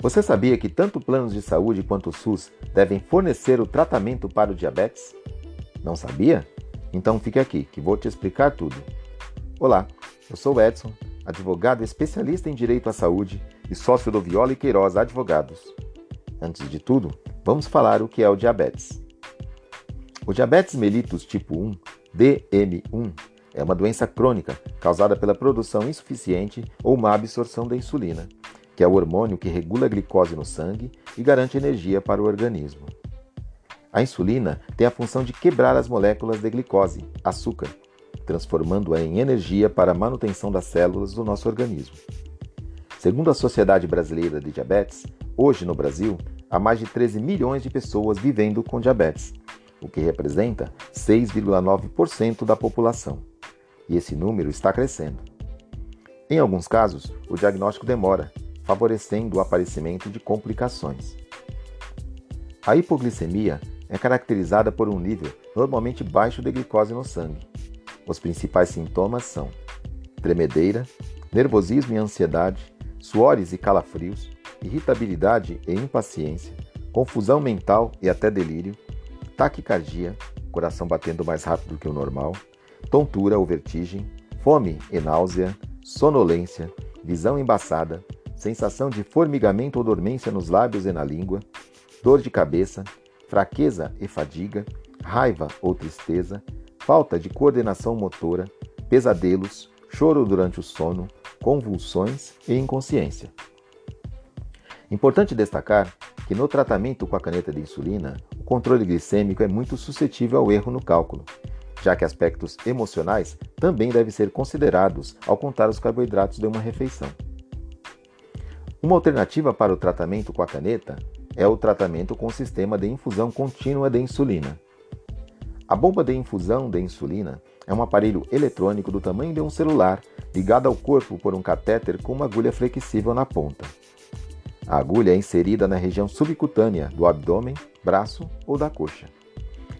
Você sabia que tanto planos de saúde quanto o SUS devem fornecer o tratamento para o diabetes? Não sabia? Então fique aqui, que vou te explicar tudo. Olá, eu sou Edson, advogado especialista em direito à saúde e sócio do Viola e Queiroz Advogados. Antes de tudo, vamos falar o que é o diabetes. O diabetes mellitus tipo 1, DM1, é uma doença crônica causada pela produção insuficiente ou má absorção da insulina que é o hormônio que regula a glicose no sangue e garante energia para o organismo. A insulina tem a função de quebrar as moléculas de glicose, açúcar, transformando-a em energia para a manutenção das células do nosso organismo. Segundo a Sociedade Brasileira de Diabetes, hoje no Brasil há mais de 13 milhões de pessoas vivendo com diabetes, o que representa 6,9% da população. E esse número está crescendo. Em alguns casos, o diagnóstico demora, favorecendo o aparecimento de complicações. A hipoglicemia é caracterizada por um nível normalmente baixo de glicose no sangue. Os principais sintomas são tremedeira, nervosismo e ansiedade, suores e calafrios, irritabilidade e impaciência, confusão mental e até delírio, taquicardia, coração batendo mais rápido que o normal, tontura ou vertigem, fome e náusea, sonolência, visão embaçada, sensação de formigamento ou dormência nos lábios e na língua, dor de cabeça, fraqueza e fadiga, raiva ou tristeza, falta de coordenação motora, pesadelos, choro durante o sono, convulsões e inconsciência. Importante destacar que no tratamento com a caneta de insulina, o controle glicêmico é muito suscetível ao erro no cálculo, já que aspectos emocionais também devem ser considerados ao contar os carboidratos de uma refeição. Uma alternativa para o tratamento com a caneta é o tratamento com o sistema de infusão contínua de insulina. A bomba de infusão de insulina é um aparelho eletrônico do tamanho de um celular ligado ao corpo por um catéter com uma agulha flexível na ponta. A agulha é inserida na região subcutânea do abdômen, braço ou da coxa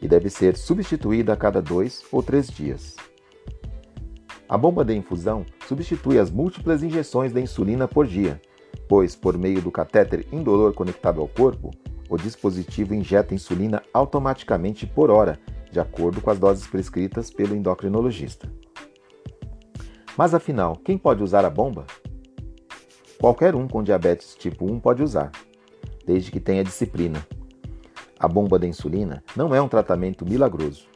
e deve ser substituída a cada dois ou três dias. A bomba de infusão substitui as múltiplas injeções de insulina por dia pois, por meio do catéter indolor conectado ao corpo, o dispositivo injeta insulina automaticamente por hora, de acordo com as doses prescritas pelo endocrinologista. Mas afinal, quem pode usar a bomba? Qualquer um com diabetes tipo 1 pode usar, desde que tenha disciplina. A bomba da insulina não é um tratamento milagroso.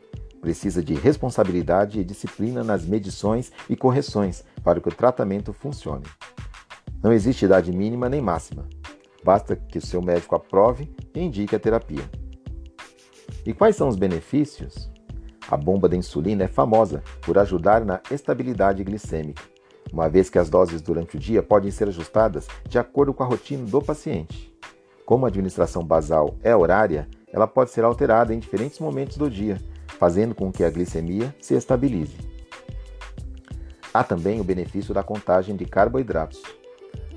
Precisa de responsabilidade e disciplina nas medições e correções para que o tratamento funcione. Não existe idade mínima nem máxima. Basta que o seu médico aprove e indique a terapia. E quais são os benefícios? A bomba de insulina é famosa por ajudar na estabilidade glicêmica, uma vez que as doses durante o dia podem ser ajustadas de acordo com a rotina do paciente. Como a administração basal é horária, ela pode ser alterada em diferentes momentos do dia, fazendo com que a glicemia se estabilize. Há também o benefício da contagem de carboidratos.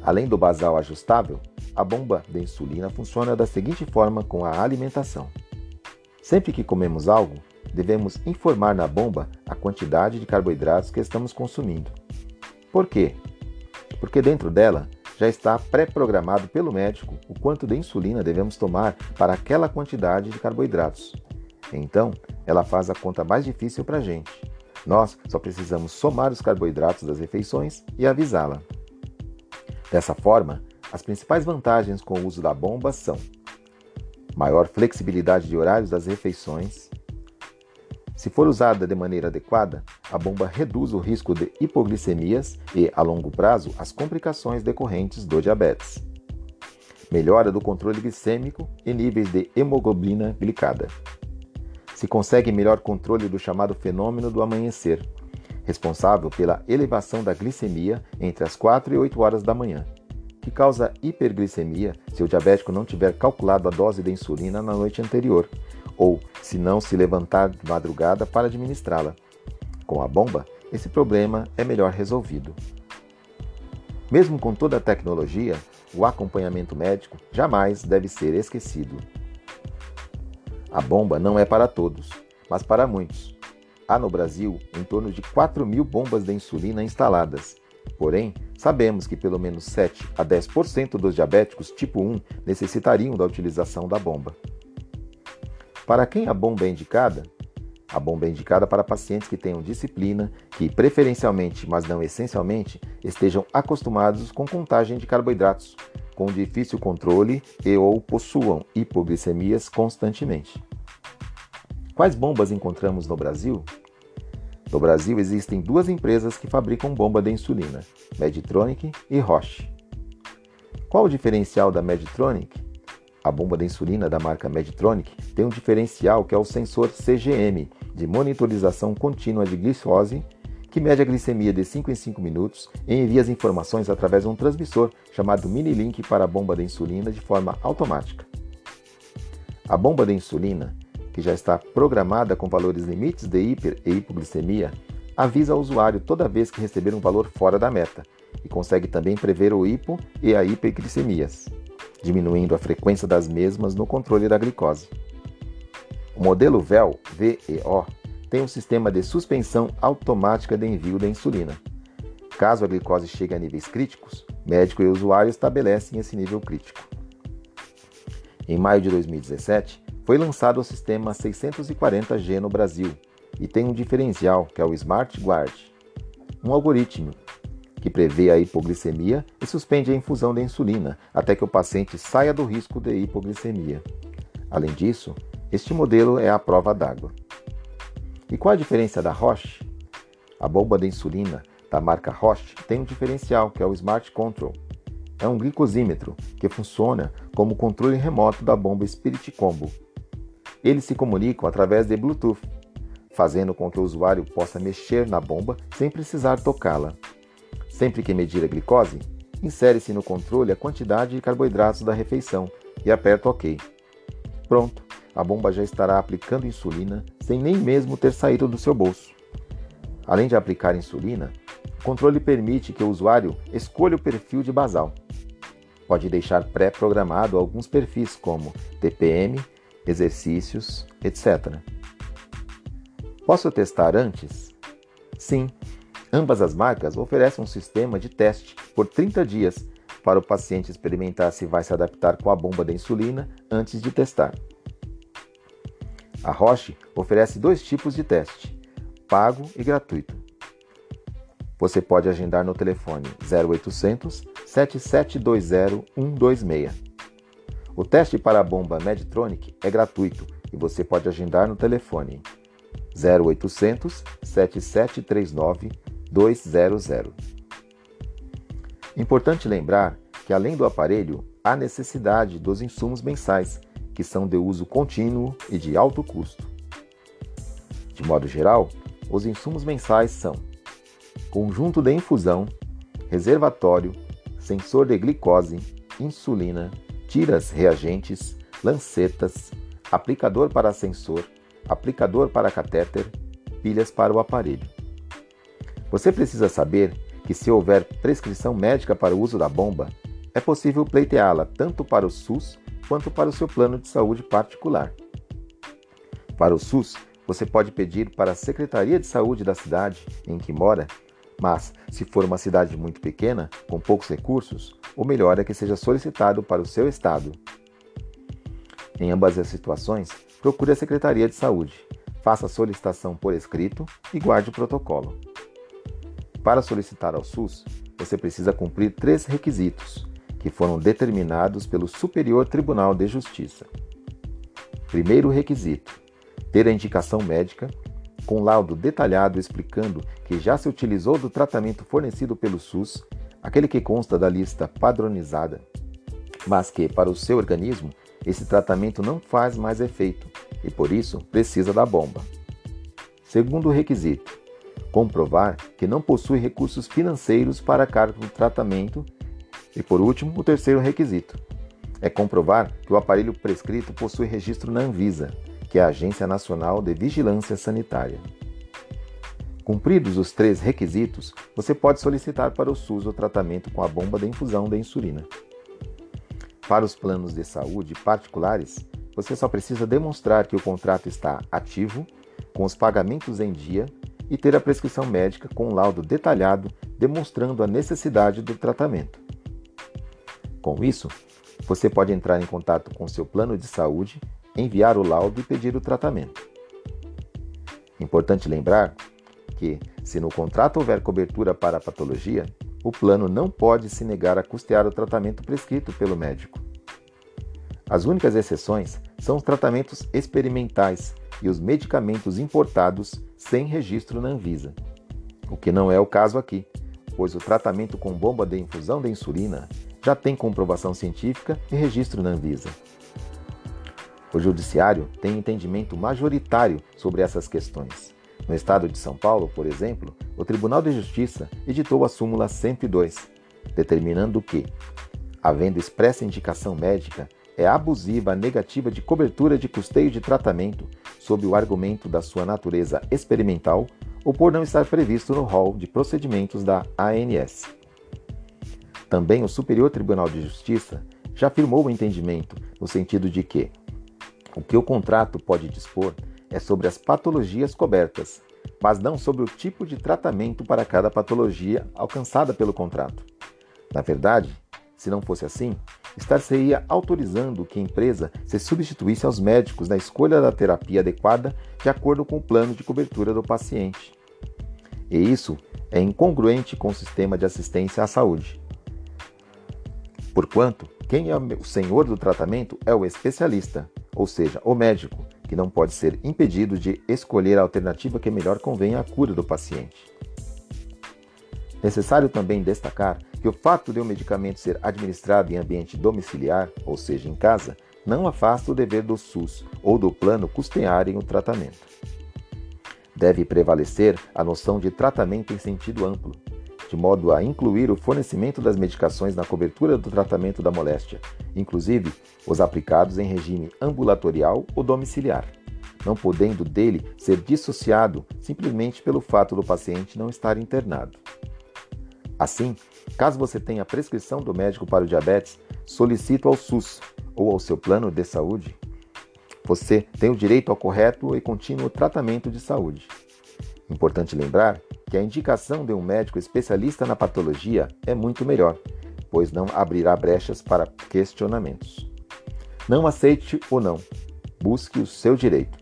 Além do basal ajustável, a bomba de insulina funciona da seguinte forma com a alimentação. Sempre que comemos algo, devemos informar na bomba a quantidade de carboidratos que estamos consumindo. Por quê? Porque dentro dela já está pré-programado pelo médico o quanto de insulina devemos tomar para aquela quantidade de carboidratos. Então, ela faz a conta mais difícil para a gente. Nós só precisamos somar os carboidratos das refeições e avisá-la. Dessa forma, as principais vantagens com o uso da bomba são maior flexibilidade de horários das refeições. Se for usada de maneira adequada, a bomba reduz o risco de hipoglicemias e, a longo prazo, as complicações decorrentes do diabetes. Melhora do controle glicêmico e níveis de hemoglobina glicada. Se consegue melhor controle do chamado fenômeno do amanhecer, responsável pela elevação da glicemia entre as 4 e 8 horas da manhã, que causa hiperglicemia se o diabético não tiver calculado a dose de insulina na noite anterior, ou se não se levantar de madrugada para administrá-la. Com a bomba, esse problema é melhor resolvido. Mesmo com toda a tecnologia, o acompanhamento médico jamais deve ser esquecido. A bomba não é para todos, mas para muitos, Há no Brasil em torno de 4 mil bombas de insulina instaladas, porém, sabemos que pelo menos 7 a 10% dos diabéticos tipo 1 necessitariam da utilização da bomba. Para quem a bomba é indicada? A bomba é indicada para pacientes que tenham disciplina, que preferencialmente, mas não essencialmente, estejam acostumados com contagem de carboidratos, com difícil controle e ou possuam hipoglicemias constantemente. Quais bombas encontramos no Brasil? No Brasil existem duas empresas que fabricam bomba de insulina, Medtronic e Roche. Qual o diferencial da Medtronic? A bomba de insulina da marca Medtronic tem um diferencial que é o sensor CGM, de monitorização contínua de glicose, que mede a glicemia de 5 em 5 minutos e envia as informações através de um transmissor chamado Minilink para a bomba de insulina de forma automática. A bomba de insulina que já está programada com valores limites de hiper e hipoglicemia, avisa o usuário toda vez que receber um valor fora da meta e consegue também prever o hipo e a hiperglicemias, diminuindo a frequência das mesmas no controle da glicose. O modelo VEL VEO tem um sistema de suspensão automática de envio da insulina. Caso a glicose chegue a níveis críticos, médico e usuário estabelecem esse nível crítico. Em maio de 2017, foi lançado o sistema 640G no Brasil e tem um diferencial que é o Smart Guard, um algoritmo que prevê a hipoglicemia e suspende a infusão da insulina até que o paciente saia do risco de hipoglicemia. Além disso, este modelo é a prova d'água. E qual a diferença da Roche? A bomba de insulina da marca Roche tem um diferencial que é o Smart Control. É um glicosímetro que funciona como controle remoto da bomba Spirit Combo, eles se comunicam através de Bluetooth, fazendo com que o usuário possa mexer na bomba sem precisar tocá-la. Sempre que medir a glicose, insere-se no controle a quantidade de carboidratos da refeição e aperta OK. Pronto, a bomba já estará aplicando insulina sem nem mesmo ter saído do seu bolso. Além de aplicar insulina, o controle permite que o usuário escolha o perfil de basal. Pode deixar pré-programado alguns perfis como TPM, exercícios, etc. Posso testar antes? Sim, ambas as marcas oferecem um sistema de teste por 30 dias para o paciente experimentar se vai se adaptar com a bomba da insulina antes de testar. A Roche oferece dois tipos de teste, pago e gratuito. Você pode agendar no telefone 0800 7720 126. O teste para a bomba Medtronic é gratuito e você pode agendar no telefone 0800 7739 200. Importante lembrar que além do aparelho, há necessidade dos insumos mensais, que são de uso contínuo e de alto custo. De modo geral, os insumos mensais são conjunto de infusão, reservatório, sensor de glicose, insulina, tiras reagentes, lancetas, aplicador para sensor, aplicador para catéter, pilhas para o aparelho. Você precisa saber que, se houver prescrição médica para o uso da bomba, é possível pleiteá-la tanto para o SUS quanto para o seu plano de saúde particular. Para o SUS, você pode pedir para a Secretaria de Saúde da cidade em que mora, mas, se for uma cidade muito pequena, com poucos recursos, o melhor é que seja solicitado para o seu estado. Em ambas as situações, procure a Secretaria de Saúde, faça a solicitação por escrito e guarde o protocolo. Para solicitar ao SUS, você precisa cumprir três requisitos, que foram determinados pelo Superior Tribunal de Justiça. Primeiro requisito: ter a indicação médica, com laudo detalhado explicando que já se utilizou do tratamento fornecido pelo SUS aquele que consta da lista padronizada, mas que, para o seu organismo, esse tratamento não faz mais efeito e, por isso, precisa da bomba. Segundo requisito, comprovar que não possui recursos financeiros para cargo do tratamento. E, por último, o terceiro requisito é comprovar que o aparelho prescrito possui registro na Anvisa, que é a Agência Nacional de Vigilância Sanitária. Cumpridos os três requisitos, você pode solicitar para o SUS o tratamento com a bomba de infusão da insulina. Para os planos de saúde particulares, você só precisa demonstrar que o contrato está ativo, com os pagamentos em dia e ter a prescrição médica com um laudo detalhado demonstrando a necessidade do tratamento. Com isso, você pode entrar em contato com seu plano de saúde, enviar o laudo e pedir o tratamento. Importante lembrar que, se no contrato houver cobertura para a patologia, o plano não pode se negar a custear o tratamento prescrito pelo médico. As únicas exceções são os tratamentos experimentais e os medicamentos importados sem registro na Anvisa, o que não é o caso aqui, pois o tratamento com bomba de infusão de insulina já tem comprovação científica e registro na Anvisa. O Judiciário tem entendimento majoritário sobre essas questões. No estado de São Paulo, por exemplo, o Tribunal de Justiça editou a súmula 102, determinando que, havendo expressa indicação médica, é abusiva a negativa de cobertura de custeio de tratamento sob o argumento da sua natureza experimental ou por não estar previsto no rol de procedimentos da ANS. Também o Superior Tribunal de Justiça já afirmou o entendimento no sentido de que o que o contrato pode dispor é sobre as patologias cobertas, mas não sobre o tipo de tratamento para cada patologia alcançada pelo contrato. Na verdade, se não fosse assim, estar-se-ia autorizando que a empresa se substituísse aos médicos na escolha da terapia adequada de acordo com o plano de cobertura do paciente. E isso é incongruente com o sistema de assistência à saúde. Porquanto, quem é o senhor do tratamento é o especialista, ou seja, o médico, que não pode ser impedido de escolher a alternativa que melhor convém à cura do paciente. Necessário também destacar que o fato de o um medicamento ser administrado em ambiente domiciliar, ou seja, em casa, não afasta o dever do SUS ou do plano custearem o tratamento. Deve prevalecer a noção de tratamento em sentido amplo, de modo a incluir o fornecimento das medicações na cobertura do tratamento da moléstia, inclusive os aplicados em regime ambulatorial ou domiciliar, não podendo dele ser dissociado simplesmente pelo fato do paciente não estar internado. Assim, caso você tenha prescrição do médico para o diabetes, solicite ao SUS ou ao seu plano de saúde. Você tem o direito ao correto e contínuo tratamento de saúde. Importante lembrar que a indicação de um médico especialista na patologia é muito melhor, pois não abrirá brechas para questionamentos. Não aceite ou não, busque o seu direito.